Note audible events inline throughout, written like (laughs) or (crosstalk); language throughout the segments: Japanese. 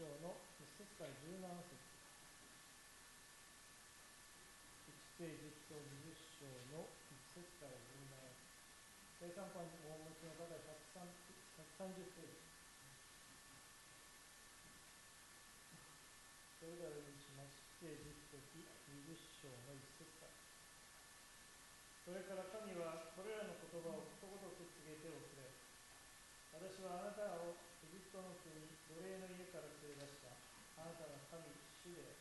章の1節から17節1ページと20章の1節から17節生産版をお持ちの方は130ページそれではお読みします。ページ1時20章の1節からそれから神はこれらの言葉をことごとく告げておくれ私はあなたをエジプトの国奴隷の家からあなたの神主で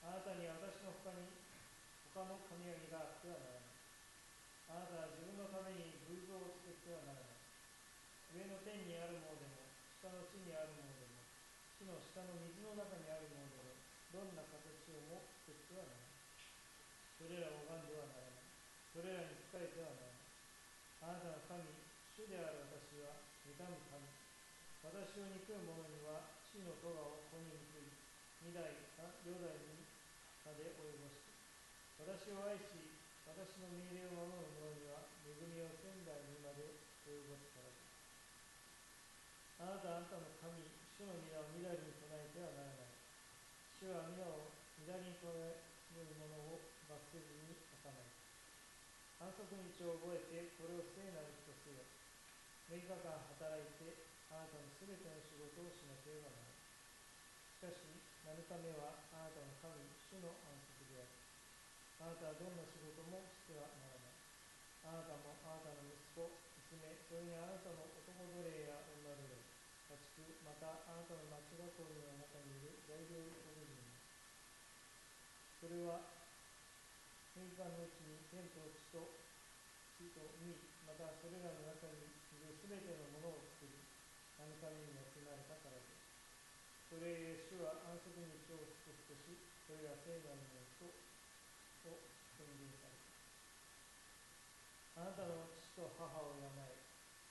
あなたに私の他に他の神々があってはならないあなたは自分のために偶像を作ってはならない上の天にあるものでも下の地にあるものでも地の下の水の中にあるものでもどんな形をも作ってはならないそれらを拝んではならないそれらに仕えてはならないあなたの神主である私は妬む神。私を憎む者には死の咎を子に憎い二代四代にまで及ぼし私を愛し私の命令を守る者には恵みを仙台にまで及ぼすから。ですあなたあなたの神主の皆をみだりに唱えてはならない。主は皆をみだりに唱える者を罰せずに置かない。反則日を覚えてこれを聖なるとせよ。6日間働いてあなたのすべての仕事をしなければならないしかし7日目はあなたの神主の安息であるあなたはどんな仕事もしてはならないあなたもあなたの息子娘それにあなたの男奴隷や女奴隷家畜またあなたの町学校の中にいる材料工人それは年間のうちに天と地と地と海またそれらの中にいるすべてのものを作り7日目にもせられたからです。それゆえ主は安息日を祝福し、それが聖なるものとを宣言された。あなたの父と母を病い、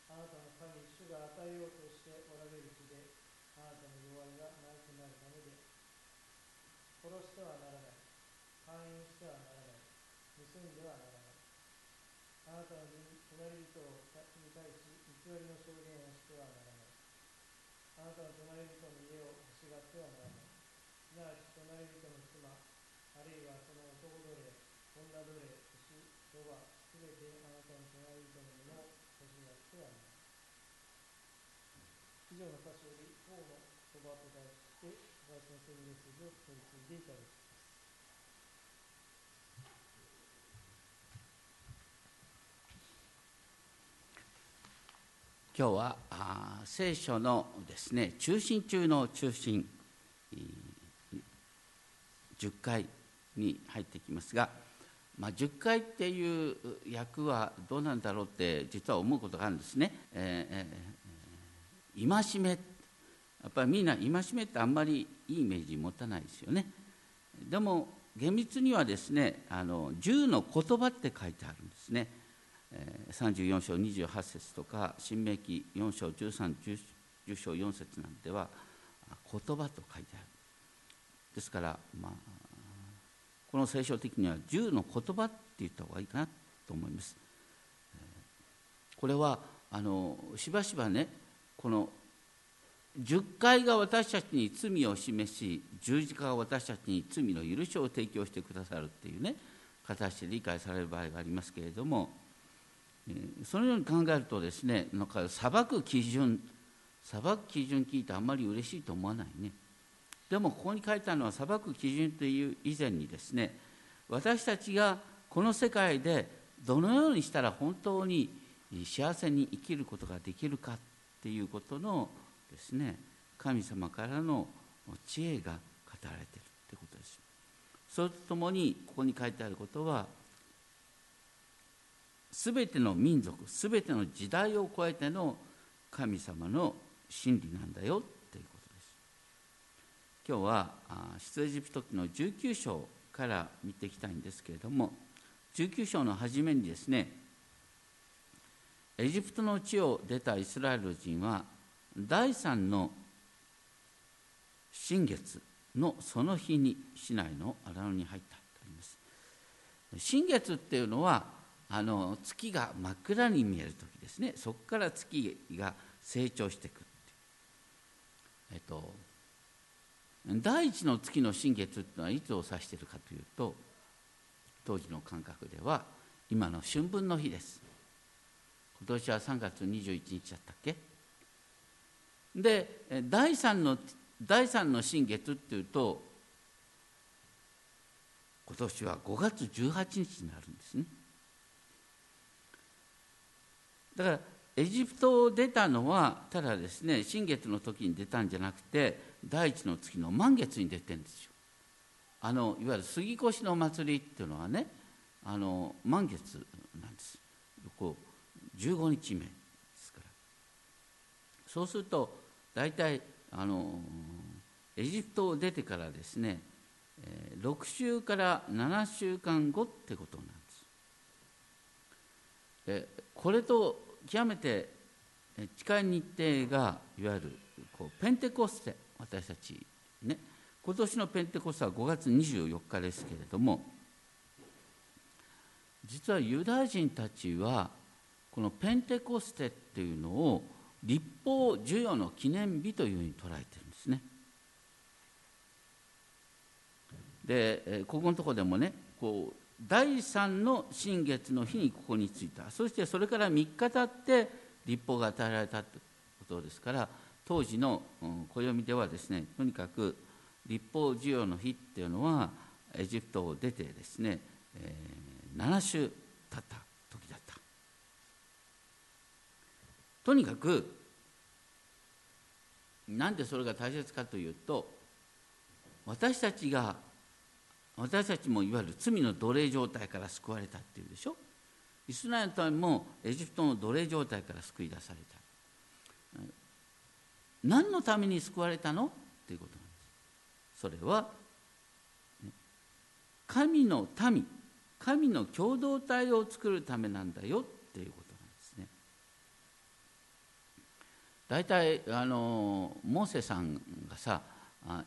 あなたの神、主が与えようとしておられる日で、あなたの弱いが長くなるためで、殺してはならない、勧誘してはならない、盗んではならない。あなたの隣人に対し偽りの証言をしてはならない。あなたの隣人の家を欲しがってはならない。すなわち隣人の妻、あるいはその男奴隷、女奴隷、牛、ロバ、すべてあなたの隣人のものを欲しがってはならない。以上の箇所より、王の言葉と題して、私の先生にメッセージを取り継いでいただきます。今日はあ聖書のですね中心中の中心10回に入ってきますが、まあ、10回っていう役はどうなんだろうって実は思うことがあるんですね。えー、戒めやっぱりみんな戒めってあんまりいいイメージ持たないですよね。でも厳密にはですねあの10の言葉って書いてあるんですね。34章28節とか新明記4章1310章4節なんでは言葉と書いてある。ですから、まあ、この聖書的には10の言葉って言った方がいいかなと思います。これはあのしばしばねこの10回が私たちに罪を示し十字架が私たちに罪の許しを提供してくださるっていうね形で理解される場合がありますけれどもそのように考えるとですねなんか裁く基準裁く基準聞いてあんまり嬉しいと思わないね。でもここに書いてあるのは裁く基準という以前にですね私たちがこの世界でどのようにしたら本当に幸せに生きることができるかっていうことのですね神様からの知恵が語られているってことです。それとともにここに書いてあることはすべての民族すべての時代を超えての神様の真理なんだよということです。今日は出エジプト記の19章から見ていきたいんですけれども19章の初めにですねエジプトの地を出たイスラエル人は第3の新月のその日に市内の荒野に入ったとあります。新月っていうのはあの月が真っ暗に見える時ですね。そこから月が成長していくえっと第一の月の新月っていうのはいつを指しているかというと当時の感覚では今の春分の日です。今年は3月21日だったっけ？で第3の第3の新月っていうと今年は5月18日になるんですね。だからエジプトを出たのはただですね新月の時に出たんじゃなくて第一の月の満月に出てるんですよ。あのいわゆる杉越の祭りっていうのはねあの満月なんです。こう15日目ですから。そうすると大体あのエジプトを出てからですね6週から7週間後ってことなんです。でこれと極めて近い日程がいわゆるこうペンテコステ私たちね今年のペンテコステは5月24日ですけれども実はユダヤ人たちはこのペンテコステっていうのを立法授与の記念日というふうに捉えてるんですね。でここのところでもねこう第三の新月の日にここに着いた。そしてそれから3日経って立法が与えられたということですから当時の暦ではですねとにかく立法授与の日っていうのはエジプトを出てですね、えー、7週経った時だった。とにかくなんでそれが大切かというと私たちが私たちもいわゆる罪の奴隷状態から救われたっていうでしょ？イスラエルのためもエジプトの奴隷状態から救い出された。何のために救われたの？っていうことなんです。それは神の民神の共同体を作るためなんだよ。っていうことなんですね。大体あのモーセさんがさ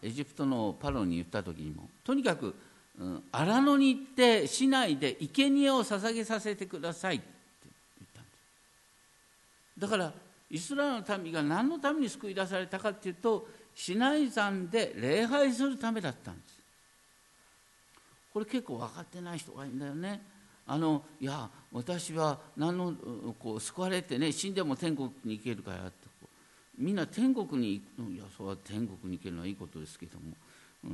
エジプトのパロに言った時にもとにかく荒野に行って市内で生贄を捧げさせてくださいって言ったんです。だからイスラエルの民が何のために救い出されたかっていうと市内山で礼拝するためだったんです。これ結構分かってない人がいるんだよね。あのいや私は何のこう救われてね死んでも天国に行けるからってみんな天国に行くのいやそれは天国に行けるのはいいことですけども。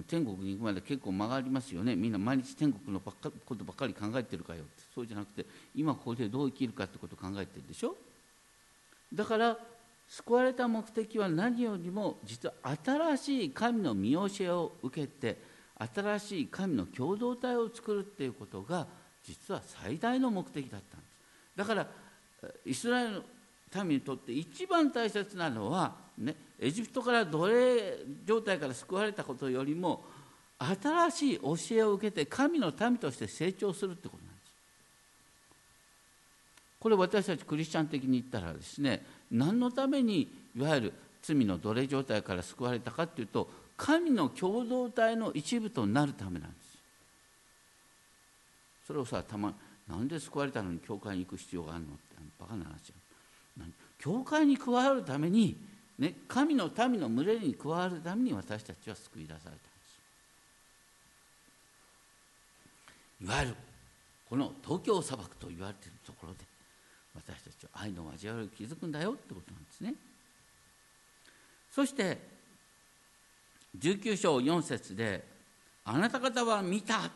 天国に行くまで結構間がありますよね。みんな毎日天国のばっかことばっかり考えてるかよって。そうじゃなくて今ここでどう生きるかってことを考えてるでしょ？だから救われた目的は何よりも実は新しい神の見教えを受けて新しい神の共同体を作るっていうことが実は最大の目的だったんです。だからイスラエル民にとって一番大切なのはねエジプトから奴隷状態から救われたことよりも新しい教えを受けて神の民として成長するってことなんです。これ私たちクリスチャン的に言ったらですね何のためにいわゆる罪の奴隷状態から救われたかっていうと神の共同体の一部となるためなんです。それをさたまなんで救われたのに教会に行く必要があるのってバカな話ゃ教会に加わるためにね、神の民の群れに加わるために私たちは救い出されたんです。いわゆるこの東京砂漠と言われているところで私たちは愛の交わりを築くんだよってことなんですね。そして19章4節で「あなた方は見た」っ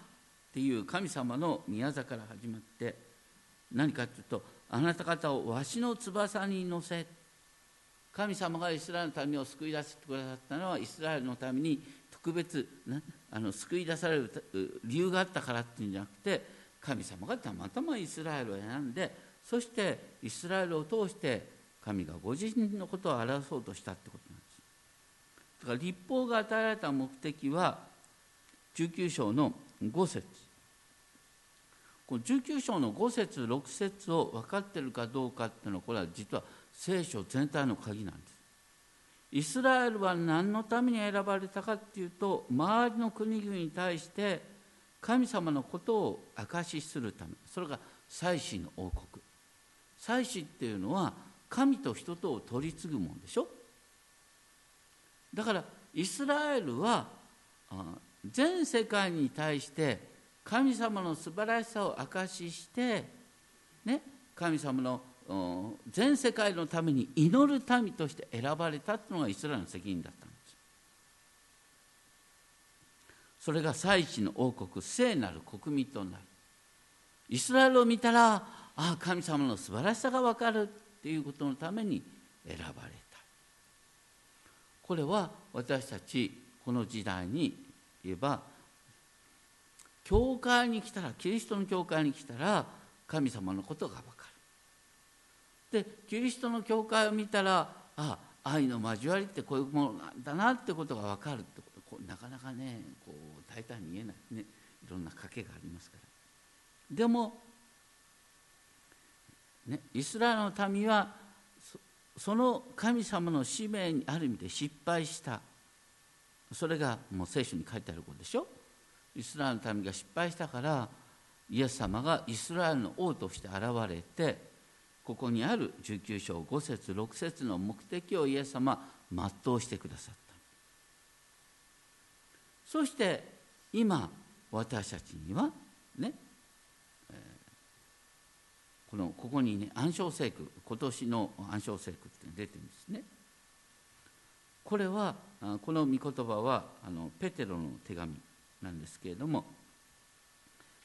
ていう神様の宮座から始まって何かというと「あなた方をわしの翼に乗せ」神様がイスラエルの民を救い出してくださったのはイスラエルのために特別あの救い出される理由があったからっていうんじゃなくて神様がたまたまイスラエルを選んでそしてイスラエルを通して神がご自身のことを表そうとしたってことなんです。だから立法が与えられた目的は19章の5節。この19章の5節6節を分かっているかどうかっていうのはこれは実は聖書全体の鍵なんです。イスラエルは何のために選ばれたかっていうと周りの国々に対して神様のことを証しするためそれが祭司の王国。祭司っていうのは神と人とを取り継ぐもんでしょ？だからイスラエルは全世界に対して神様の素晴らしさを証しして、ね、神様の全世界のために祈る民として選ばれたというのがイスラエルの責任だったんです。それが祭司の王国聖なる国民となる。イスラエルを見たらああ神様の素晴らしさが分かるっていうことのために選ばれた。これは私たちこの時代に言えば教会に来たらキリストの教会に来たら神様のことが分かる。でキリストの教会を見たらあ愛の交わりってこういうものなんだなってことが分かるってこと。なかなかねこう大体見えない。ねいろんな賭けがありますから。でも、ね、イスラエルの民はその神様の使命にある意味で失敗した。それがもう聖書に書いてあることでしょ？イスラエルの民が失敗したからイエス様がイスラエルの王として現れてここにある19章5節6節の目的をイエス様全うしてくださった。そして今私たちにはね、え、このここにね暗唱聖句今年の暗唱聖句って出てるんですね。これはこの御言葉はあのペテロの手紙。なんですけれども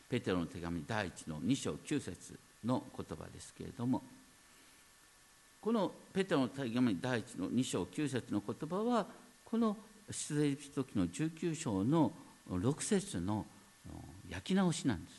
ペテロの手紙第1の2章9節の言葉ですけれどもこのペテロの手紙第1の2章9節の言葉はこの出エジプト記の19章の6節の焼き直しなんです。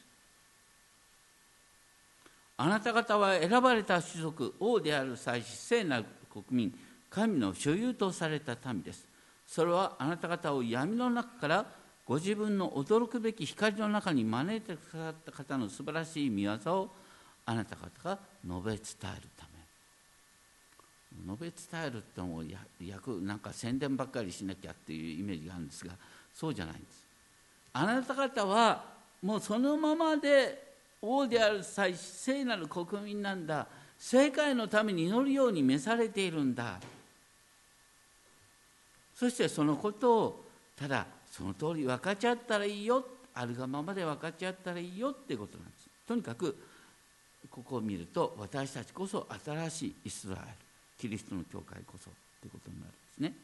あなた方は選ばれた種族王である祭司聖なる国民神の所有とされた民です。それはあなた方を闇の中からご自分の驚くべき光の中に招いてくださった方の素晴らしい見業をあなた方が述べ伝えるため。述べ伝えるってもう役なんか宣伝ばっかりしなきゃっていうイメージがあるんですがそうじゃないんです。あなた方はもうそのままで王である際聖なる国民なんだ。世界のために祈るように召されているんだ。そしてそのことをただその通り分かっちゃったらいいよ。あるがままで分かっちゃったらいいよってことなんです。とにかくここを見ると私たちこそ新しいイスラエルキリストの教会こそということになるんですね。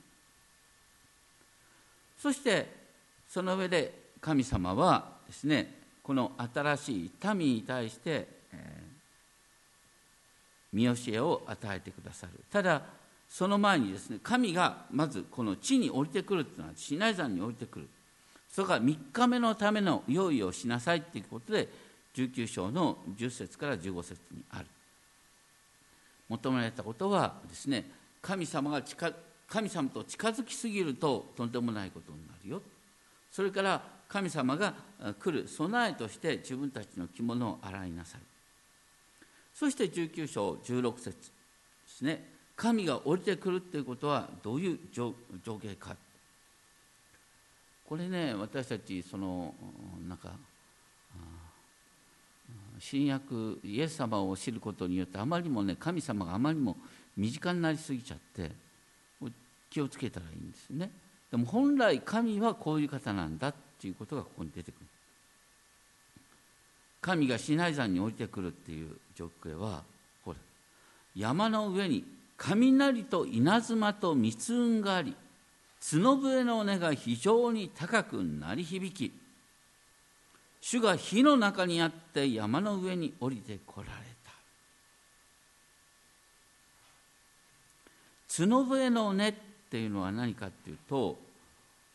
そしてその上で神様はですねこの新しい民に対して、え、見教えを与えてくださる。ただその前にですね神がまずこの地に降りてくるというのはシナイ山に降りてくる。それから3日目のための用意をしなさいということで19章の10節から15節にある。求められたことはですね神様が近神様と近づきすぎるととんでもないことになるよ。それから神様が来る備えとして自分たちの着物を洗いなさいそして19章16節ですね。神が降りてくるっていうことはどういう情景か。これね私たちそのなんか新約イエス様を知ることによってあまりもね神様があまりも身近になりすぎちゃって気をつけたらいいんですね。でも本来神はこういう方なんだっていうことがここに出てくる。神がシナイ山に降りてくるっていう状況はほら山の上に雷と稲妻と密雲があり角笛の音が非常に高く鳴り響き主が火の中にあって山の上に降りてこられた。角笛の音っていうのは何かっていうと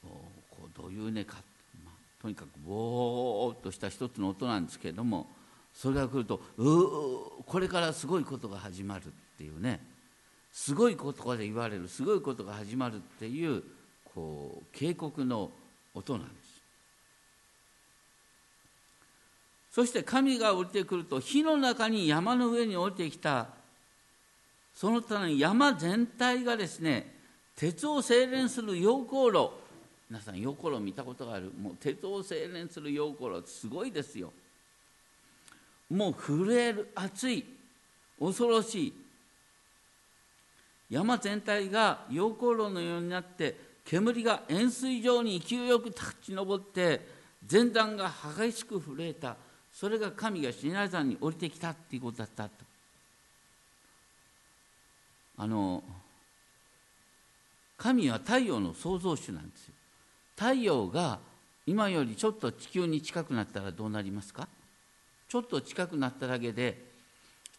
こうどういう音か、まあ、とにかくぼーっとした一つの音なんですけれどもそれが来るとうこれからすごいことが始まるっていうね。すごいことが言われるすごいことが始まるっていうこう警告の音なんです。そして神が降りてくると火の中に山の上に降りてきたそのために山全体がですね鉄を精錬する溶鉱炉。皆さん溶鉱炉見たことがある？もう鉄を精錬する溶鉱炉すごいですよ。もう震える熱い恐ろしい。山全体が溶鉱炉のようになって煙が円錐状に勢いよく立ち上って前段が激しく震えた。それが神がシナイ山に降りてきたっていうことだった。とあの神は太陽の創造主なんですよ。太陽が今よりちょっと地球に近くなったらどうなりますか？ちょっと近くなっただけで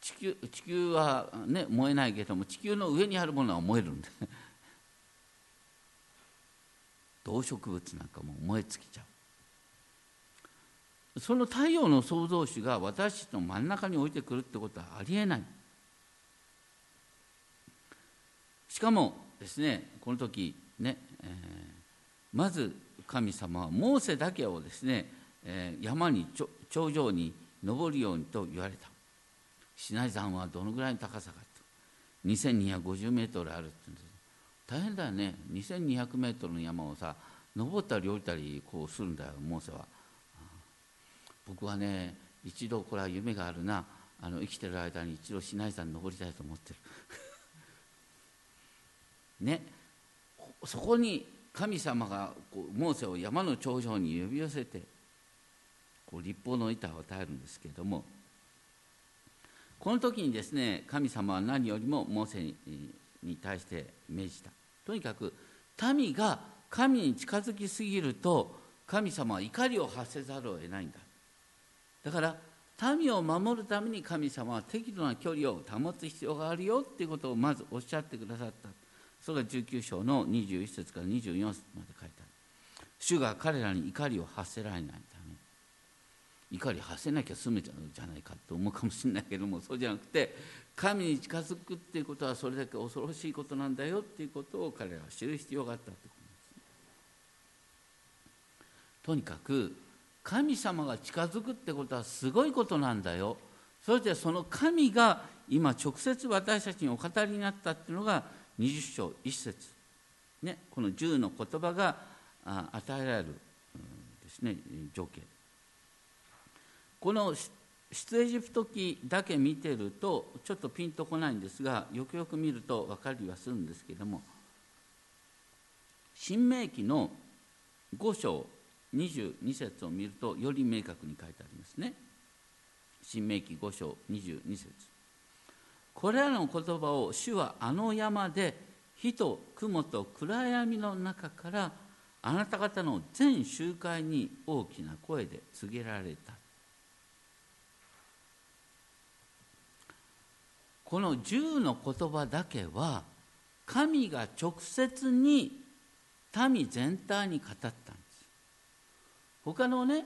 地球地球は、ね、燃えないけども地球の上にあるものは燃えるんで (laughs) 動植物なんかも燃え尽きちゃう。その太陽の創造主が私たちの真ん中に置いてくるってことはありえない。しかもですねこの時ね、えー、まず神様はモーセだけをですね、えー、山に頂上に登るようにと言われた。シナイ山はどのぐらいの高さかと2250メートルあるってんです。大変だよね。2200メートルの山をさ登ったり降りたりこうするんだよモーセは。僕はね一度これは夢があるな。あの生きてる間に一度シナイ山登りたいと思ってる。(laughs) ね。そこに神様がこうモーセを山の頂上に呼び寄せてこう立法の板を与えるんですけれどもこの時にですね神様は何よりもモーセに対して命じた。とにかく民が神に近づきすぎると神様は怒りを発せざるを得ないんだ。だから民を守るために神様は適度な距離を保つ必要があるよっていうことをまずおっしゃってくださった。それが19章の21節から24節まで書いてある。主が彼らに怒りを発せられない。ため怒り発せなきゃ済むじゃないかと思うかもしれないけどもそうじゃなくて神に近づくっていうことはそれだけ恐ろしいことなんだよっていうことを彼らは知る必要があったということですとにかく神様が近づくってことはすごいことなんだよ。そしてその神が今直接私たちにお語りになったっていうのが20章1節。ねこの10の言葉が与えられるですね条件。この出エジプト記だけ見てるとちょっとピンとこないんですがよくよく見ると分かりはするんですけども新明記の5章22節を見るとより明確に書いてありますね。新明記5章22節。これらの言葉を主はあの山で火と雲と暗闇の中からあなた方の全集会に大きな声で告げられた。この十の言葉だけは神が直接に民全体に語ったんです。他のね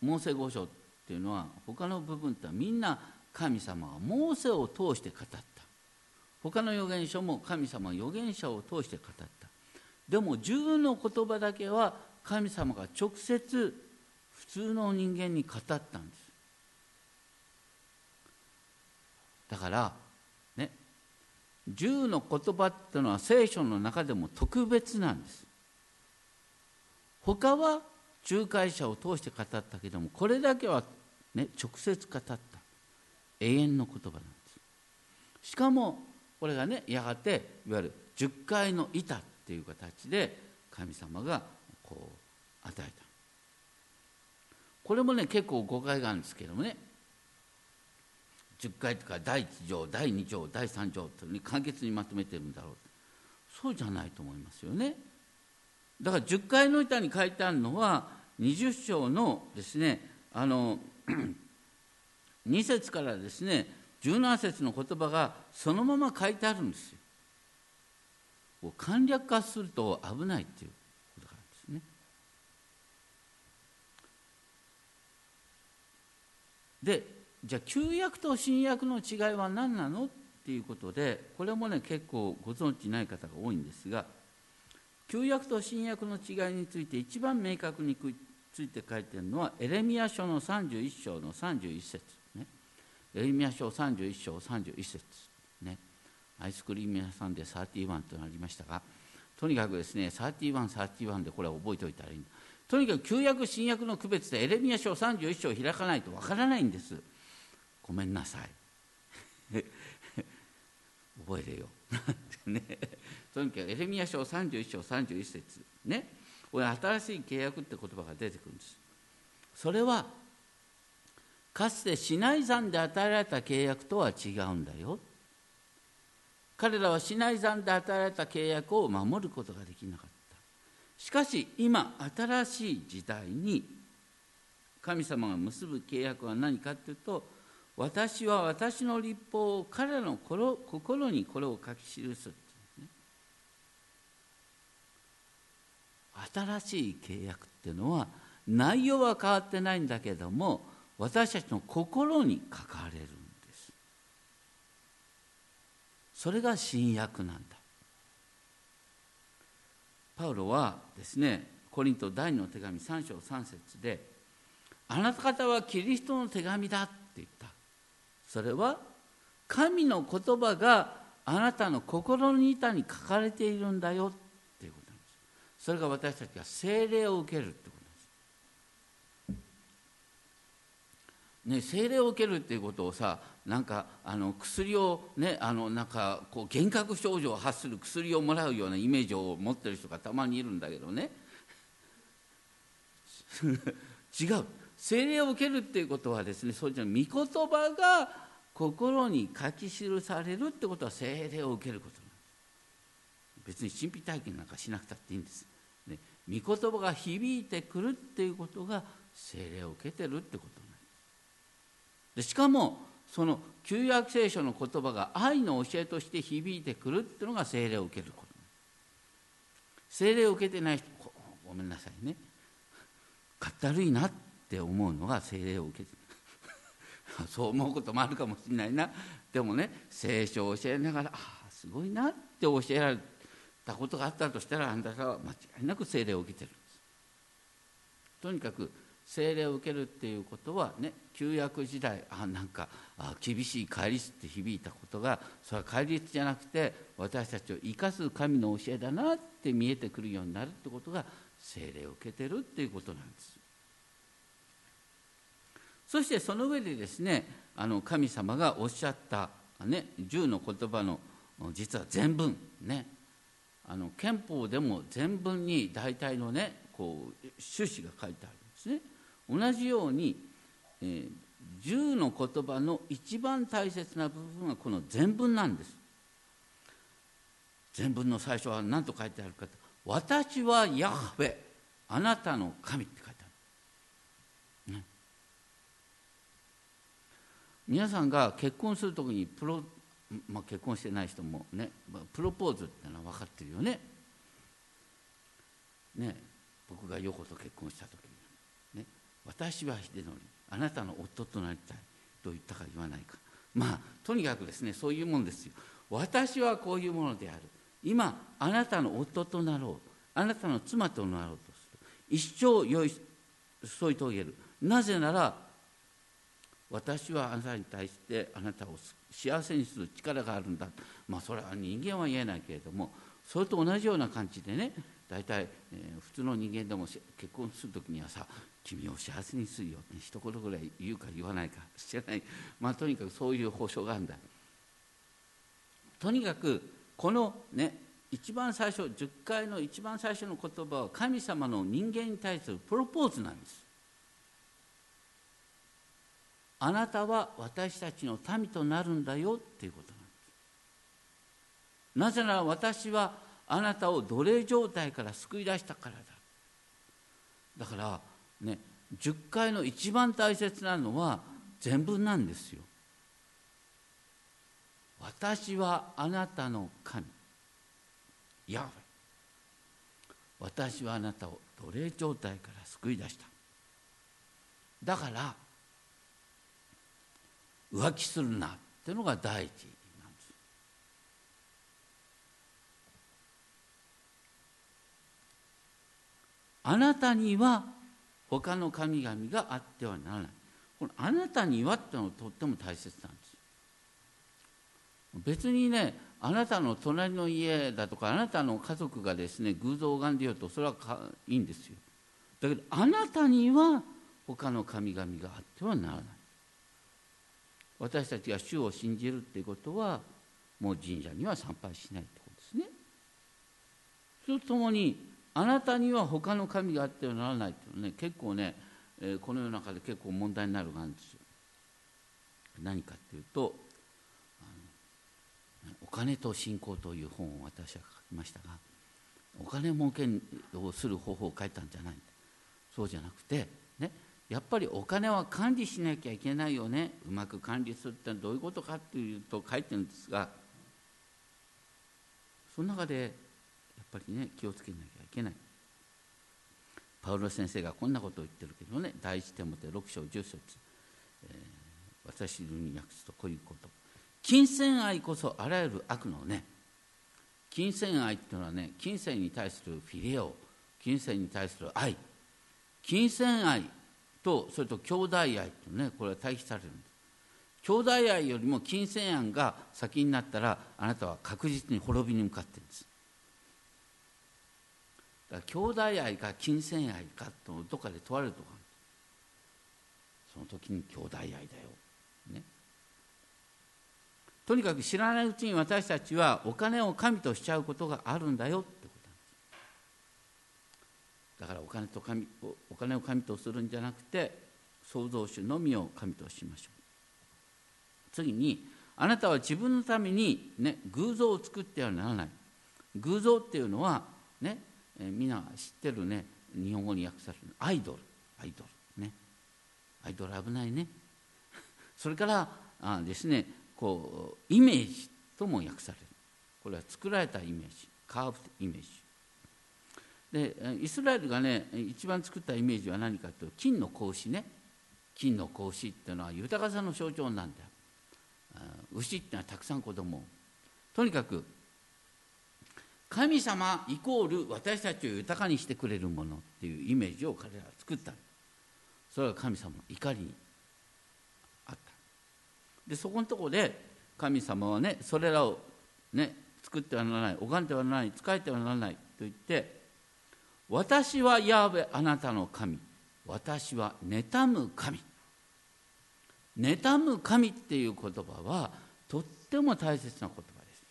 モーセ五章っていうのは他の部分ってみんな神様はモーセを通して語った。他の預言書も神様は預言者を通して語った。でも十の言葉だけは神様が直接普通の人間に語ったんです。だから十の言葉っていうのは聖書の中でも特別なんです。他は仲介者を通して語ったけどもこれだけは、ね、直接語った。永遠の言葉なんです。しかもこれがねやがていわゆる十回の板っていう形で神様がこう与えた。これもね結構誤解があるんですけどもね。10回とか第1条第2条第3条とに簡潔にまとめてるんだろう。そうじゃないと思いますよね。だから10回の板に書いてあるのは20章のですねあの2節からですね17節の言葉がそのまま書いてあるんですよ。簡略化すると危ないっていうことなんですね。でじゃあ旧約と新約の違いは何なの？っていうことでこれもね結構ご存知ない方が多いんですが旧約と新約の違いについて一番明確について書いてるのはエレミア書の31章の31節ね。エレミア書31章31節ね。アイスクリーム屋さんで31となりましたがとにかくですね3131 31でこれは覚えておいたらいいとにかく旧約新約の区別でエレミア書31章を開かないとわからないんです。ごめんなさい。(laughs) 覚えれよ。(laughs) ね、とにかくエレミア書31章31節。ね。これ新しい契約って言葉が出てくるんです。それはかつてシナイ山で与えられた契約とは違うんだよ。彼らはシナイ山で与えられた契約を守ることができなかった。しかし今新しい時代に神様が結ぶ契約は何かというと私は私の立法を彼らの心にこれを書き記す、ね、新しい契約っていうのは内容は変わってないんだけども私たちの心に書かれるんです。それが新約なんだ。パウロはですねコリント第2の手紙3章3節であなた方はキリストの手紙だって言った。それは神の言葉があなたの心の板に書かれているんだよっていうことなんです。それが私たちが聖霊を受けるってことなんです。ね、精霊を受けるっていうことをさなんかあの薬をねあのなんかこう幻覚症状を発する薬をもらうようなイメージを持ってる人がたまにいるんだけどね。(laughs) 違う。聖霊を受けるっていうことはですねそうじゃ御言葉が心に書き記されるってことは聖霊を受けること別に神秘体験なんかしなくたっていいんです、ね、御言葉が響いてくるっていうことが聖霊を受けてるってことなんです。でしかもその旧約聖書の言葉が愛の教えとして響いてくるっていうのが聖霊を受けること聖霊を受けてない人ごめんなさいね。かったるいなって。って思うのが聖霊を受けて (laughs) そう思うこともあるかもしれないな。でもね聖書を教えながらああすごいなって教えられたことがあったとしたらあんたは間違いなく聖霊を受けてるんです。とにかく聖霊を受けるっていうことはね旧約時代あなんかあ厳しい戒律って響いたことがそれは戒律じゃなくて私たちを生かす神の教えだなって見えてくるようになるってことが聖霊を受けてるっていうことなんです。そしてその上でですねあの神様がおっしゃった、ね、10の言葉の実は全文ねあの憲法でも全文に大体のねこう趣旨が書いてあるんですね。同じように、えー、10の言葉の一番大切な部分はこの全文なんです。全文の最初は何と書いてあるかと「私はヤハウェあなたの神」って書いてある、ね、皆さんが結婚する時にプロ、まあ、結婚してない人もねプロポーズってのは分かってるよね。ね僕がヨコと結婚した時に、ね「私は秀則あなたの夫となりたい」と言ったか言わないか。まあとにかくですねそういうもんですよ。私はこういうものである。今あなたの夫となろう。あなたの妻となろうとする。一生よい添い遂げる。なぜなら私はあなたに対してあなたを幸せにする力があるんだ。まあそれは人間は言えないけれどもそれと同じような感じでね大体、えー、普通の人間でも結婚する時にはさ君を幸せにするよって一言ぐらい言うか言わないか知らない。まあとにかくそういう保証があるんだ。とにかくこのね一番最初10回の一番最初の言葉は神様の人間に対するプロポーズなんです。あなたは私たちの民となるんだよっていうことなんです。なぜなら私はあなたを奴隷状態から救い出したからだ。だからね10回の一番大切なのは全文なんですよ。私はあなたの神。ヤハ私はあなたを奴隷状態から救い出した。だから浮気するなっていうのが第一なんです。あなたには他の神々があってはならない。このあなたにはっていうのはとっても大切なんです。別にねあなたの隣の家だとかあなたの家族がですね偶像を拝んでようとそれはいいんですよ。だけどあなたには他の神々があってはならない。私たちが主を信じるっていうことはもう神社には参拝しないってことですね。それとともにあなたには他の神があってはならないっていうのはね結構ね、えー、この世の中で結構問題になるがあるんですよ。何かっていうとお金と信仰という本を私は書きましたがお金儲けをする方法を書いたんじゃない。そうじゃなくてやっぱりお金は管理しなきゃいけないよね。うまく管理するってのはどういうことかっていうと書いてるんですがその中でやっぱりね気をつけなきゃいけない。パウロ先生がこんなことを言ってるけどね第一手モて6章10節、えー、私に訳すとこういうこと。金銭愛こそあらゆる悪のね金銭愛っていうのはね金銭に対するフィレオ金銭に対する愛。金銭愛とそれと兄弟愛とねこれは対比されるんです兄弟愛よりも金銭愛が先になったらあなたは確実に滅びに向かってるんです。だから兄弟愛か金銭愛かとどっかで問われるとかその時に兄弟愛だよ。ね。とにかく知らないうちに私たちはお金を神としちゃうことがあるんだよ。だからお金と神お金を神とするんじゃなくて創造主のみを神としましょう。次にあなたは自分のために、ね、偶像を作ってはならない。偶像っていうのはね、えー、みんな知ってるね日本語に訳されるアイドル。アイドル。ね。アイドル危ないね。(laughs) それからあですねこうイメージとも訳される。これは作られたイメージ。カーブイメージ。でイスラエルがね一番作ったイメージは何かというと金の格子ね。金の格子っていうのは豊かさの象徴なんだよ。牛っていうのはたくさん子供。とにかく神様イコール私たちを豊かにしてくれるものっていうイメージを彼らは作ったそれが神様の怒りにでそこのところで神様はねそれらをね作ってはならない拝んではならない仕えてはならないと言って私はヤーベあなたの神。私は妬む神。妬む神っていう言葉はとっても大切な言葉です。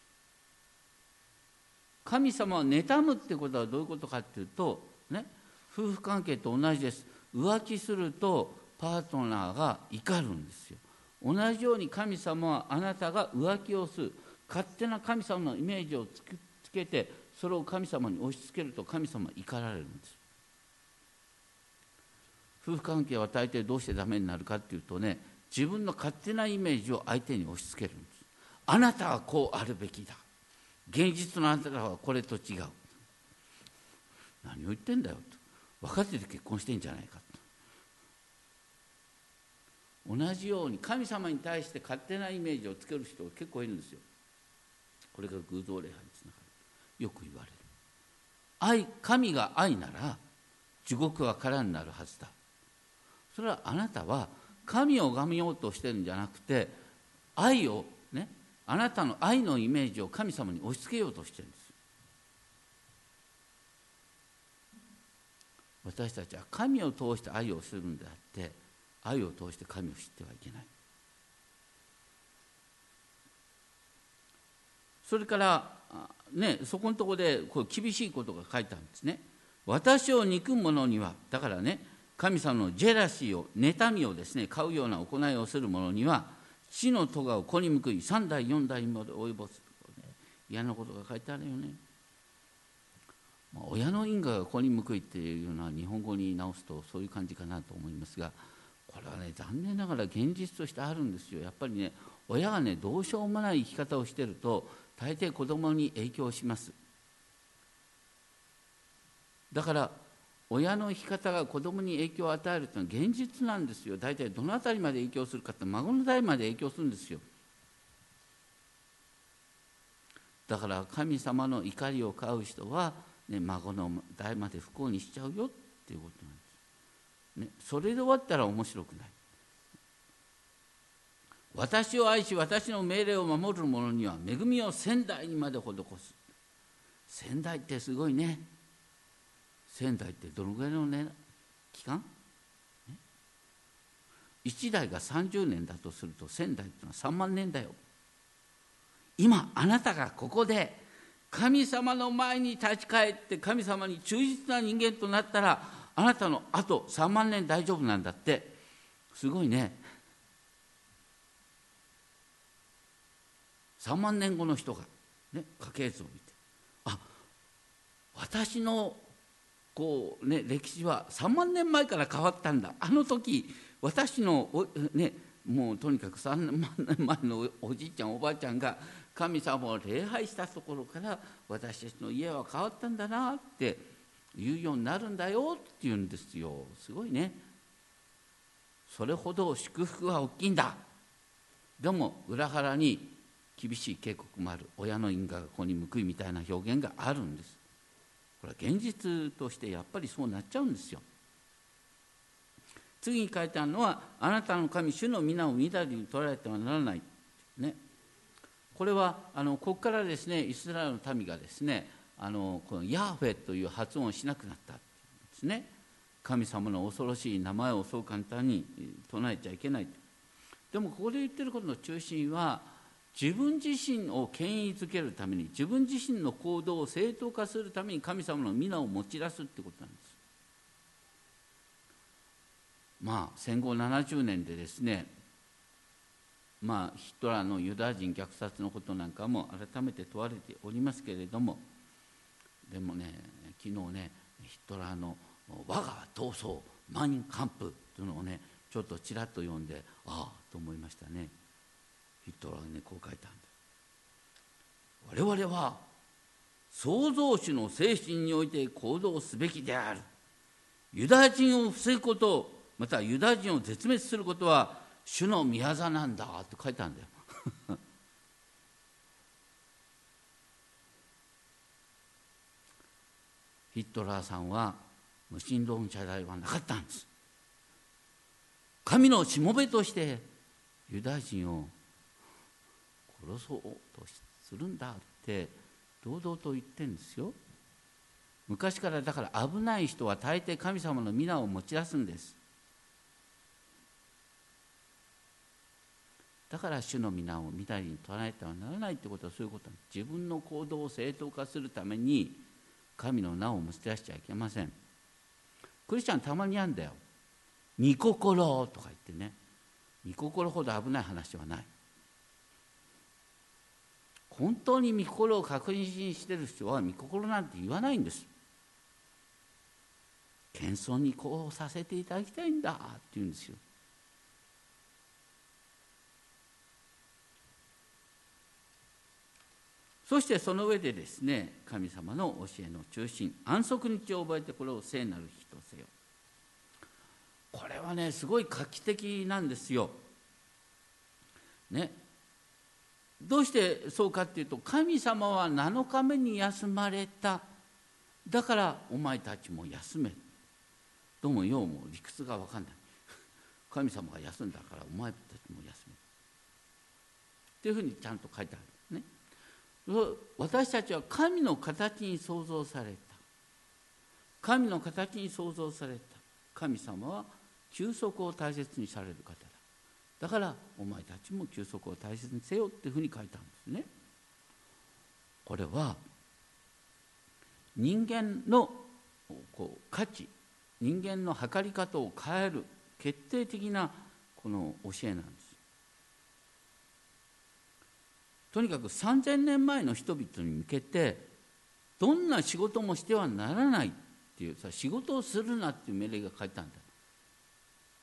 神様は妬むってことはどういうことかっていうとね夫婦関係と同じです。浮気するとパートナーが怒るんですよ。同じように神様はあなたが浮気をする。勝手な神様のイメージをつけてそれを神様に押し付けると神様は怒られるんです。夫婦関係は大抵どうしてダメになるかっていうとね自分の勝手なイメージを相手に押し付けるんです。あなたはこうあるべきだ。現実のあなたはこれと違う。何を言ってんだよと。分かってて結婚してんじゃないかと。同じように神様に対して勝手なイメージをつける人が結構いるんですよ。これが偶像礼拝。よく言われる。愛神が愛なら地獄は空になるはずだ。それはあなたは神を拝みようとしてるんじゃなくて愛をねあなたの愛のイメージを神様に押し付けようとしてるんです。私たちは神を通して愛をするんであって愛を通して神を知ってはいけない。それからねそこのとこでこう厳しいことが書いてあるんですね。私を憎む者にはだからね神様のジェラシーを妬みをですね買うような行いをする者には死の咎を子に報い3代4代まで及ぼす、ね、嫌なことが書いてあるよね、まあ、親の因果が子に報いっていうのは日本語に直すとそういう感じかなと思いますがこれはね残念ながら現実としてあるんですよ。やっぱりね親がねどうしようもない生き方をしてると大抵子供に影響します。だから親の生き方が子供に影響を与えるというのは現実なんですよ。大体どの辺りまで影響するかって孫の代まで影響するんですよ。だから神様の怒りを買う人は、ね、孫の代まで不幸にしちゃうよっていうことなんです。ね、それで終わったら面白くない。私を愛し私の命令を守る者には恵みを仙台にまで施す。仙台ってすごいね。仙台ってどのぐらいの、ね、期間？1代が30年だとすると仙台ってのは3万年だよ。今あなたがここで神様の前に立ち返って神様に忠実な人間となったらあなたのあと3万年大丈夫なんだって。すごいね。3万年後の人が、ね、家系図を見て。あ私のこう、ね、歴史は3万年前から変わったんだ。あの時私のお、ね、もうとにかく3万年前のおじいちゃんおばあちゃんが神様を礼拝したところから私たちの家は変わったんだなって言うようになるんだよって言うんですよ。すごいね。それほど祝福は大きいんだ。でも裏腹に厳しい警告もある。親の因果が子に報いみたいな表現があるんです。これは現実としてやっぱりそうなっちゃうんですよ。次に書いてあるのはあなたの神主の皆を乱りに取られてはならない。ね。これはあのここからですねイスラエルの民がですねあのこのヤーフェという発音をしなくなったんですね。神様の恐ろしい名前をそう簡単に唱えちゃいけない。でもここで言ってることの中心は自分自身を権威づけるために自分自身の行動を正当化するために神様の皆を持ち出すってことなんです。まあ戦後70年でですねまあヒトラーのユダヤ人虐殺のことなんかも改めて問われておりますけれどもでもね昨日ねヒトラーの「我が闘争マインカンプ」というのをねちょっとちらっと読んでああと思いましたね。ヒトラーねこう書いたんだ。我々は創造主の精神において行動すべきである。ユダヤ人を防ぐことまたユダヤ人を絶滅することは主の御業なんだって書いたんだよ。(laughs) ヒットラーさんは無神論者ではなかったんです。神のしもべとしてユダヤ人を殺そうとするんだって堂々と言ってるんですよ。昔からだから危ない人は大抵神様の皆を持ち出すんです。だから主の皆を乱りに捉えてはならないってことはそういうこと自分の行動を正当化するために神の名を持ち出しちゃいけません。クリスチャンたまにあるんだよ御心とか言ってね御心ほど危ない話はない。本当に御心を確認してる人は御心なんて言わないんです。謙遜にこうさせていただきたいんだって言うんですよ。そしてその上でですね神様の教えの中心安息日を覚えてこれを聖なる日とせよ。これはねすごい画期的なんですよ。ねどうしてそうかっていうと神様は7日目に休まれた。だからお前たちも休め。どうもようも理屈が分かんない。(laughs) 神様が休んだからお前たちも休め。っていうふうにちゃんと書いてあるね。私たちは神の形に創造された。神の形に創造された。神様は休息を大切にされる方。だからお前たちも休息を大切にせよっていうふうに書いたんですね。これは人間のこう価値人間の測り方を変える決定的なこの教えなんです。とにかく3000年前の人々に向けてどんな仕事もしてはならないっていうさ仕事をするなっていう命令が書いたんだ。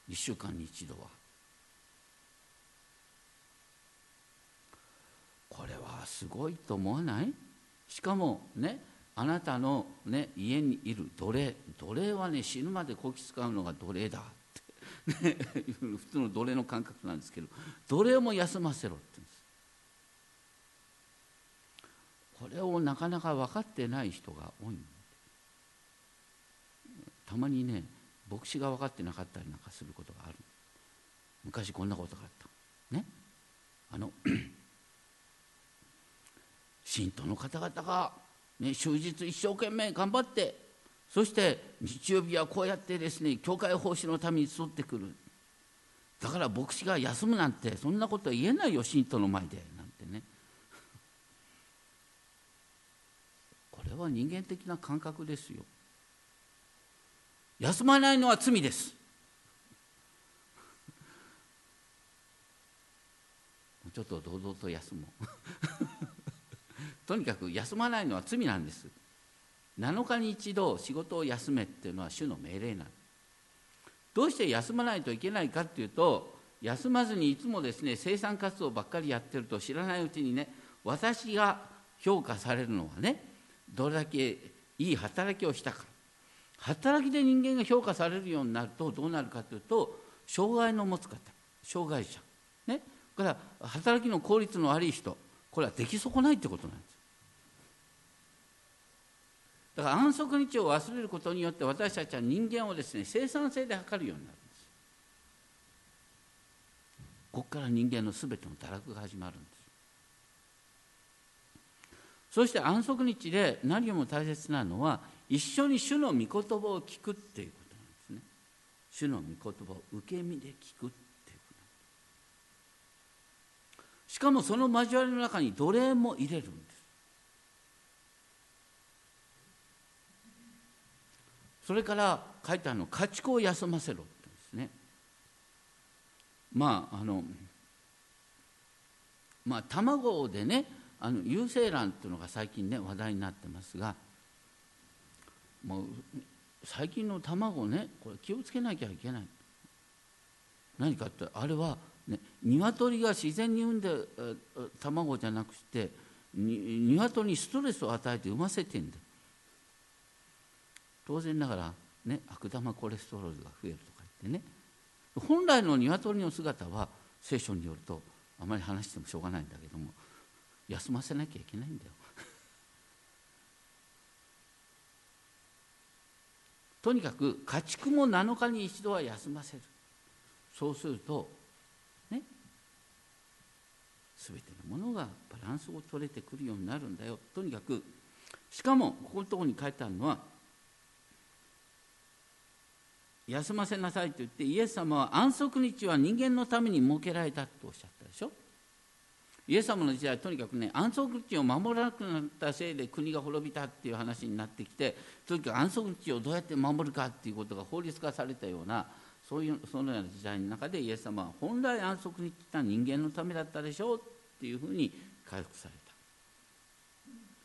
1週間に一度はこれはすごいと思わない？しかもねあなたの、ね、家にいる奴隷奴隷はね死ぬまでこき使うのが奴隷だって、(laughs) ね、普通の奴隷の感覚なんですけど奴隷も休ませろって言うんです。これをなかなか分かってない人が多いたまにね牧師が分かってなかったりなんかすることがある。昔こんなことがあった。ね？あの信徒の方々が、ね、終日一生懸命頑張ってそして日曜日はこうやってですね教会奉仕のために集ってくる。だから牧師が休むなんてそんなことは言えないよ信徒の前でなんてね。(laughs) これは人間的な感覚ですよ。休まないのは罪です。(laughs) ちょっと堂々と休もう。(laughs) とにかく休まないのは罪なんです。7日に一度仕事を休めっていうのは主の命令なんですどうして休まないといけないかっていうと休まずにいつもですね生産活動ばっかりやってると知らないうちにね私が評価されるのはねどれだけいい働きをしたか。働きで人間が評価されるようになるとどうなるかというと障害の持つ方障害者。ね。から働きの効率の悪い人これは出来損ないってことなんです。だから安息日を忘れることによって私たちは人間をですね生産性で測るようになるんです。ここから人間の全ての堕落が始まるんです。そして安息日で何よりも大切なのは一緒に主の御言葉を聞くっていうことなんですね。主の御言葉を受け身で聞くっていうことしかもその交わりの中に奴隷も入れるんです。それから書いてあるの家畜を休ませろってですね。まああのまあ卵でねあの有精卵っていうのが最近ね話題になってますがもう最近の卵ねこれ気をつけなきゃいけない。何かってあれはね、鶏が自然に産んで卵じゃなくて鶏にストレスを与えて産ませてんだ。当然ながら、ね、悪玉コレステロールが増えるとか言ってね。本来の鶏の姿は聖書によるとあまり話してもしょうがないんだけども休ませなきゃいけないんだよ。(laughs) とにかく家畜も7日に一度は休ませる。そうするとね全てのものがバランスを取れてくるようになるんだよ。とにかくしかもここのところに書いてあるのは休ませなさいと言ってイエス様は安息日は人間のために設けられたとおっしゃったでしょ？イエス様の時代とにかくね安息日を守らなくなったせいで国が滅びたっていう話になってきてとにかく安息日をどうやって守るかっていうことが法律化されたようなそういうそのような時代の中でイエス様は本来安息日ってのは人間のためだったでしょうっていうふうに回復され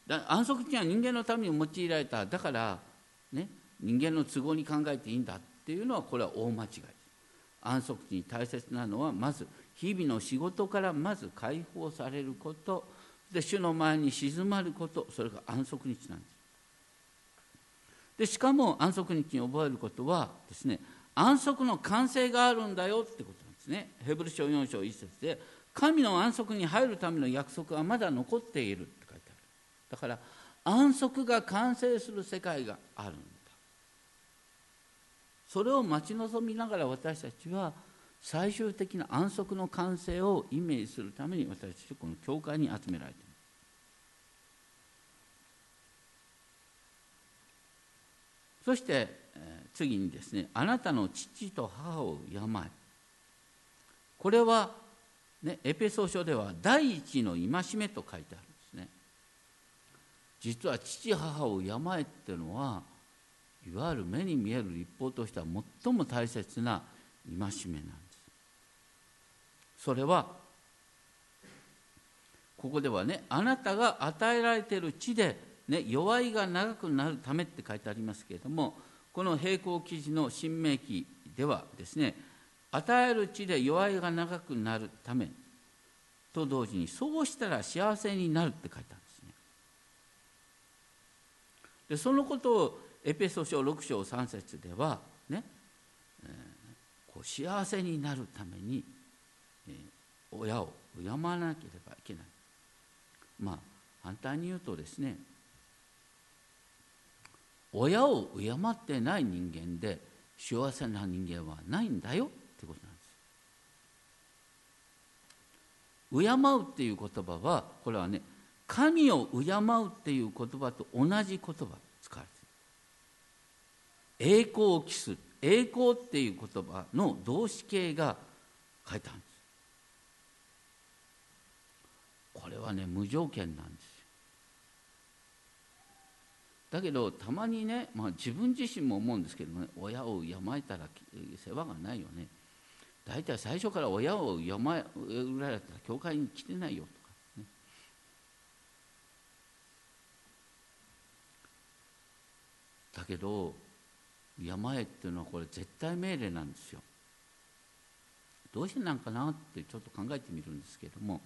た。だ安息日は人間のために用いられた。だからね人間の都合に考えていいんだってっていうのはこれは大間違い。です安息日に大切なのはまず日々の仕事からまず解放されること。で主の前に静まること。それが安息日なんです。でしかも安息日に覚えることはですね安息の完成があるんだよってことなんですね。ヘブル書4章1節で神の安息に入るための約束はまだ残っているって書いてある。だから安息が完成する世界があるんだそれを待ち望みながら私たちは最終的な安息の完成をイメージするために私たちこの教会に集められている。そして次にですねあなたの父と母を敬えこれはね、エペソ書では第一の戒めと書いてあるんですね。実は父母を敬えっていうのはいわゆる目に見える立法としては最も大切な戒めなんです。それはここではねあなたが与えられている地で、ね、弱いが長くなるためって書いてありますけれどもこの並行記事の新明記ではですね与える地で弱いが長くなるためと同時にそうしたら幸せになるって書いてあるんですね。でそのことをエペソ書6章3節ではね、えー、こう幸せになるために、えー、親を敬わなければいけないまあ反対に言うとですね親を敬ってない人間で幸せな人間はないんだよってことなんです。敬うっていう言葉はこれはね神を敬うっていう言葉と同じ言葉。栄光を期す栄光っていう言葉の動詞形が書いてあるんです。これはね無条件なんですだけどたまにね、まあ、自分自身も思うんですけどね親を敬えたら世話がないよね。大体最初から親を敬えらいだったら教会に来てないよとか、ね、だけど敬えっていうのはこれ絶対命令なんですよ。どうしてなんかなってちょっと考えてみるんですけれども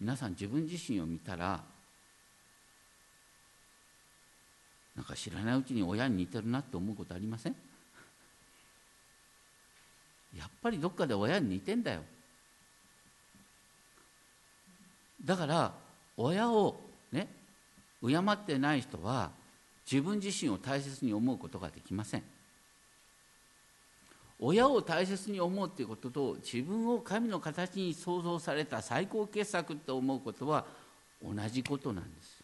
皆さん自分自身を見たらなんか知らないうちに親に似てるなって思うことありません？(laughs) やっぱりどっかで親に似てんだよ。だから親をね敬ってない人は自分自身を大切に思うことができません。親を大切に思うということと自分を神の形に創造された最高傑作と思うことは同じことなんです。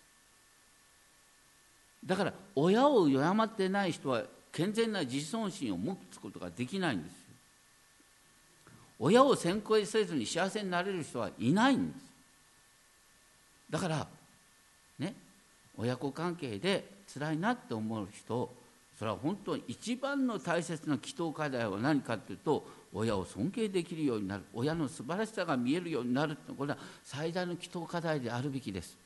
だから親を敬ってない人は健全な自尊心を持つことができないんです。親を先行せずに幸せになれる人はいないんです。だからね親子関係で辛いなって思う人それは本当に一番の大切な祈祷課題は何かというと親を尊敬できるようになる親の素晴らしさが見えるようになるってこれは最大の祈祷課題であるべきです。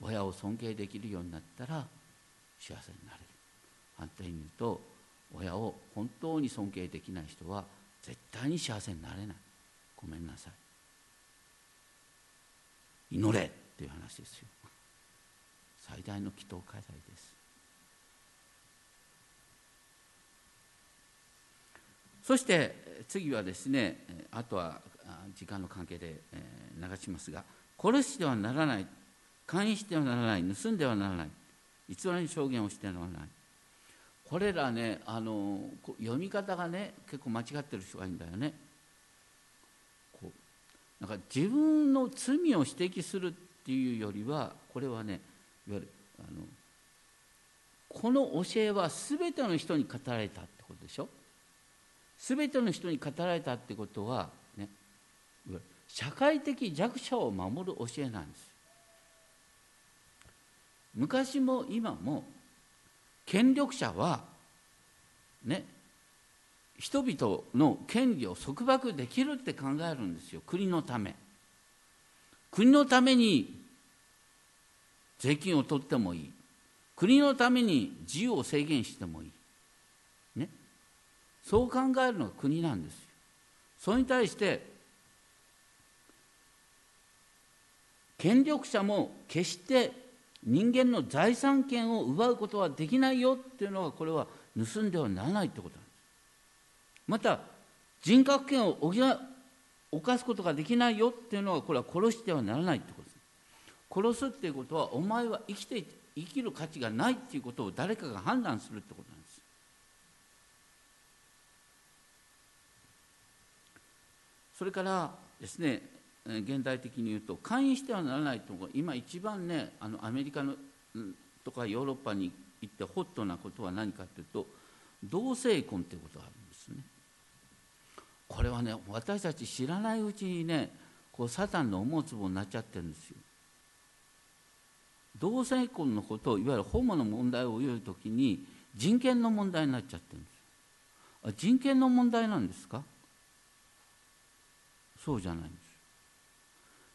親を尊敬できるようになったら幸せになれる。反対に言うと親を本当に尊敬できない人は絶対に幸せになれない。ごめんなさい。祈れ。っていう話ですよ。最大の祈祷課題です。そして次はですねあとは時間の関係で流しますが殺してはならない勧誘してはならない盗んではならない偽りに証言をしてはならない。これらねあの読み方がね結構間違ってる人がいいんだよね。なんか自分の罪を指摘するっていうよりはこれはねいわゆるあのこの教えは全ての人に語られたってことでしょ？全ての人に語られたってことはね社会的弱者を守る教えなんです。昔も今も権力者はね人々の権利を束縛できるって考えるんですよ。国のため。国のために税金を取ってもいい。国のために自由を制限してもいい。ね。そう考えるのが国なんですよ。それに対して権力者も決して人間の財産権を奪うことはできないよっていうのはこれは盗んではならないってことなんです。また人格権を犯すことができないよっていうのはこれは殺してはならないってことです。殺すっていうことはお前は生きて生きる価値がないっていうことを誰かが判断するってことなんです。それからですね現代的に言うと勧誘してはならないと今一番ねあのアメリカのとかヨーロッパに行ってホットなことは何かというと同性婚ということがある。んですこれはね私たち知らないうちにねこうサタンの思うつぼになっちゃってるんですよ。同性婚のことをいわゆるホモの問題を言う時に人権の問題になっちゃってるんですあ人権の問題なんですか？そうじゃないんで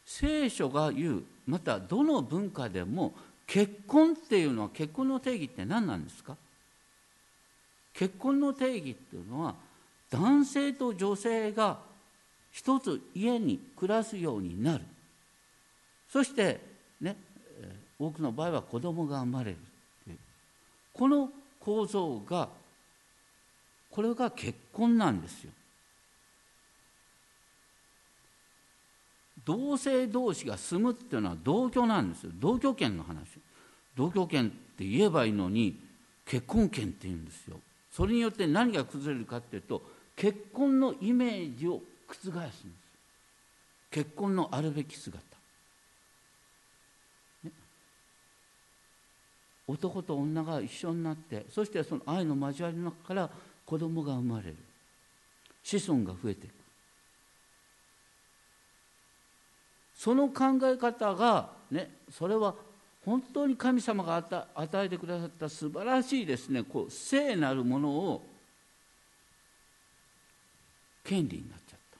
す。聖書が言うまたどの文化でも結婚っていうのは結婚の定義って何なんですか？結婚の定義っていうのは男性と女性が一つ家に暮らすようになる。そしてね多くの場合は子供が生まれる。この構造がこれが結婚なんですよ。同性同士が住むっていうのは同居なんですよ。同居権の話。同居権って言えばいいのに結婚権って言うんですよ。それによって何が崩れるかっていうと結婚のイメージを覆すんです。結婚のあるべき姿、ね、男と女が一緒になってそしてその愛の交わりの中から子供が生まれる。子孫が増えていく。その考え方がねそれは本当に神様が与えてくださった素晴らしいですね。こう聖なるものを権利になっちゃった。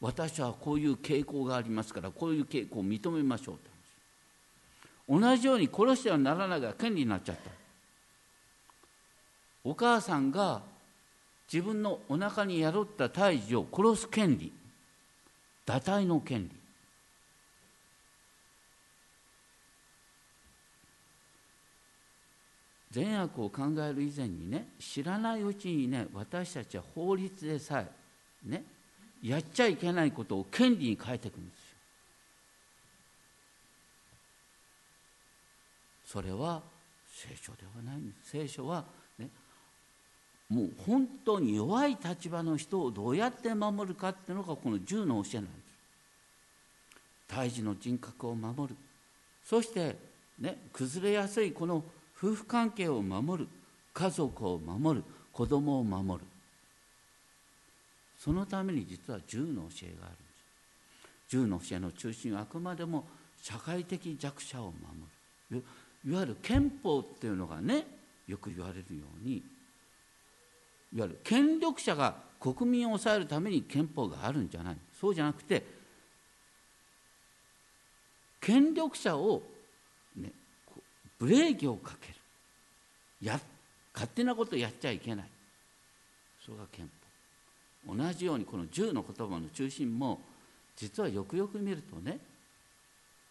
私はこういう傾向がありますからこういう傾向を認めましょうって話。同じように殺してはならないが権利になっちゃった。お母さんが自分のお腹に宿った胎児を殺す権利。堕胎の権利。善悪を考える以前にね知らないうちにね私たちは法律でさえねやっちゃいけないことを権利に変えていくんですよ。それは聖書ではないんです。聖書はねもう本当に弱い立場の人をどうやって守るかっていうのがこの10の教えなんです。胎児の人格を守る。そしてね崩れやすいこの夫婦関係を守る家族を守る子供を守る。そのために実は10の教えがあるんです。10の教えの中心はあくまでも社会的弱者を守る。いわゆる憲法っていうのがねよく言われるようにいわゆる権力者が国民を抑えるために憲法があるんじゃない。そうじゃなくて権力者を、ね、ブレーキをかける。や勝手なことやっちゃいけない。それが憲法。同じようにこの10の言葉の中心も実はよくよく見るとね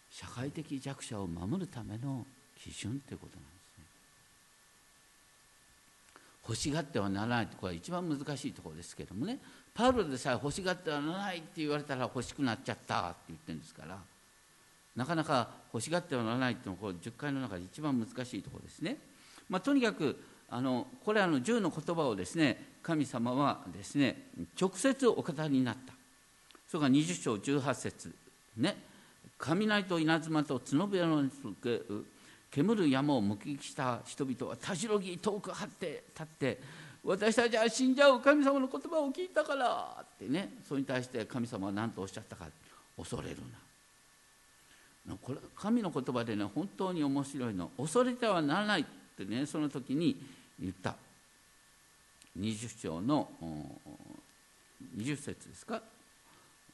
社会的弱者を守るための基準ってことなんですね。欲しがってはならないところは一番難しいところですけどもねパウロでさえ欲しがってはならないって言われたら欲しくなっちゃったって言ってるんですからなかなか欲しがってはならないっていうのはこ10回の中で一番難しいところですね。まあ、とにかくあのこれあの10の言葉をですね神様はですね直接お語りになった。それが20章18節。ね。雷と稲妻と角笛の煙る山を目撃した人々はたじろぎ遠く張って立って私たちは死んじゃう神様の言葉を聞いたからってね。それに対して神様は何とおっしゃったか。恐れるな。これ神の言葉でね本当に面白いの。恐れてはならないってねその時に言った。20章の20節ですか？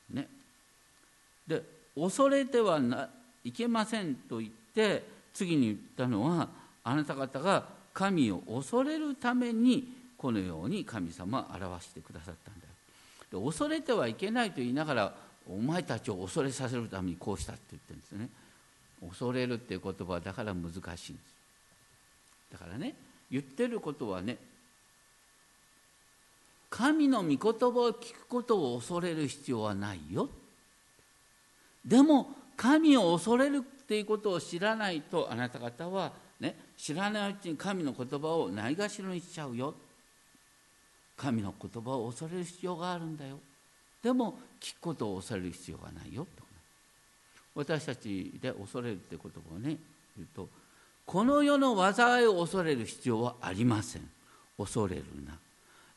ね。で恐れてはいけませんと言って次に言ったのはあなた方が神を恐れるためにこのように神様は表してくださったんだ。よで恐れてはいけないと言いながらお前たちを恐れさせるためにこうしたって言ってるんですね。恐れるっていう言葉はだから難しいんです。だからね言ってることはね神の御言葉を聞くことを恐れる必要はないよ。でも神を恐れるっていうことを知らないとあなた方はね知らないうちに神の言葉をないがしろにしちゃうよ。神の言葉を恐れる必要があるんだよ。でも聞くことを恐れる必要がないよ私たちで恐れるって言葉をね言うとこの世の災いを恐れる必要はありません。恐れるな。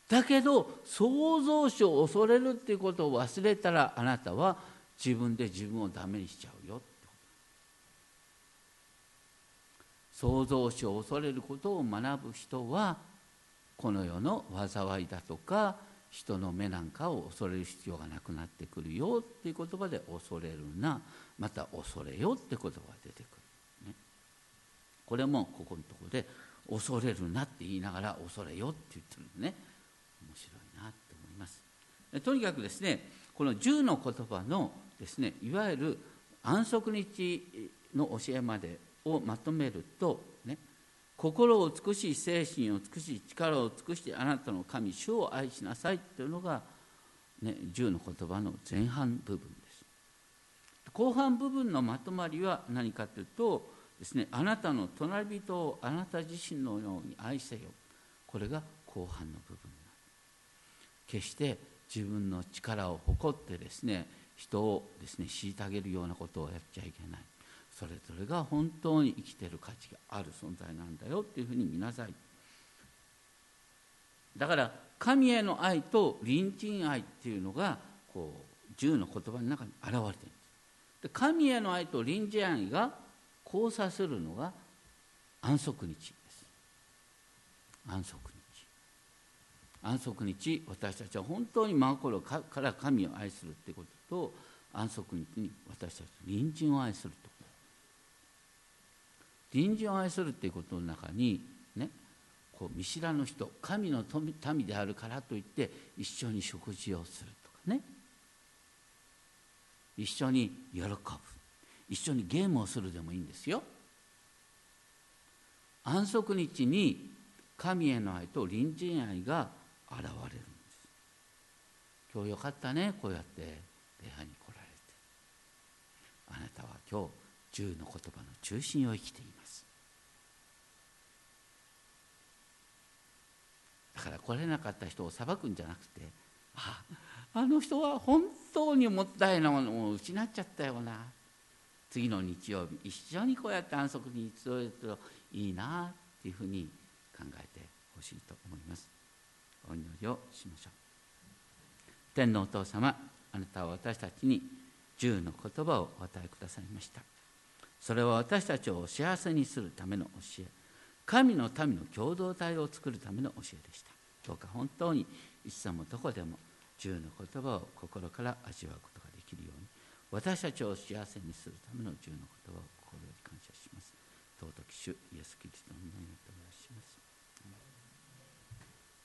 だけど創造主を恐れるっていうことを忘れたらあなたは自分で自分をダメにしちゃうよ創造主を恐れることを学ぶ人はこの世の災いだとか人の目なんかを恐れる必要がなくなってくるよっていう言葉で恐れるな。また恐れよって言葉が出てくる、ね、これもここのとこで恐れるなって言いながら恐れよって言ってるのね。面白いなと思います。とにかくですねこの10の言葉のですねいわゆる安息日の教えまでをまとめると心を尽くし精神を尽くし力を尽くしてあなたの神主を愛しなさいというのが、ね、10の言葉の前半部分です。後半部分のまとまりは何かというとですねあなたの隣人をあなた自身のように愛せよ。これが後半の部分決して自分の力を誇ってですね人をですね虐げるようなことをやっちゃいけない。それぞれが本当に生きてる価値がある存在なんだよっていうふうに見なさいだから神への愛と隣人愛っていうのがこう10の言葉の中に現れてるんです。で神への愛と臨時愛が交差するのが安息日です。安息日安息日私たちは本当に真心から神を愛するってことと安息日に私たち隣人を愛すると。隣人を愛するっていうことの中にねこう見知らぬ人神の民であるからといって一緒に食事をするとかね。一緒に喜ぶ。一緒にゲームをするでもいいんですよ。安息日に神への愛と隣人愛が現れるんです。今日よかったねこうやって礼拝に来られて。あなたは今日10の言葉の中心を生きていますだから来れなかった人を裁くんじゃなくてああの人は本当にもったいないものを失っちゃったよな次の日曜日一緒にこうやって安息に集えるといいなっていうふうに考えてほしいと思います。お祈りをしましょう。天のお父様あなたは私たちに十の言葉をお与えくださいました。それは私たちを幸せにするための教え。神の民の共同体を作るための教えでした。どうか本当にいつでもどこでも十の言葉を心から味わうことができるように私たちを幸せにするための十の言葉を心より感謝します。尊き主イエス・キリストの名によってお願いします。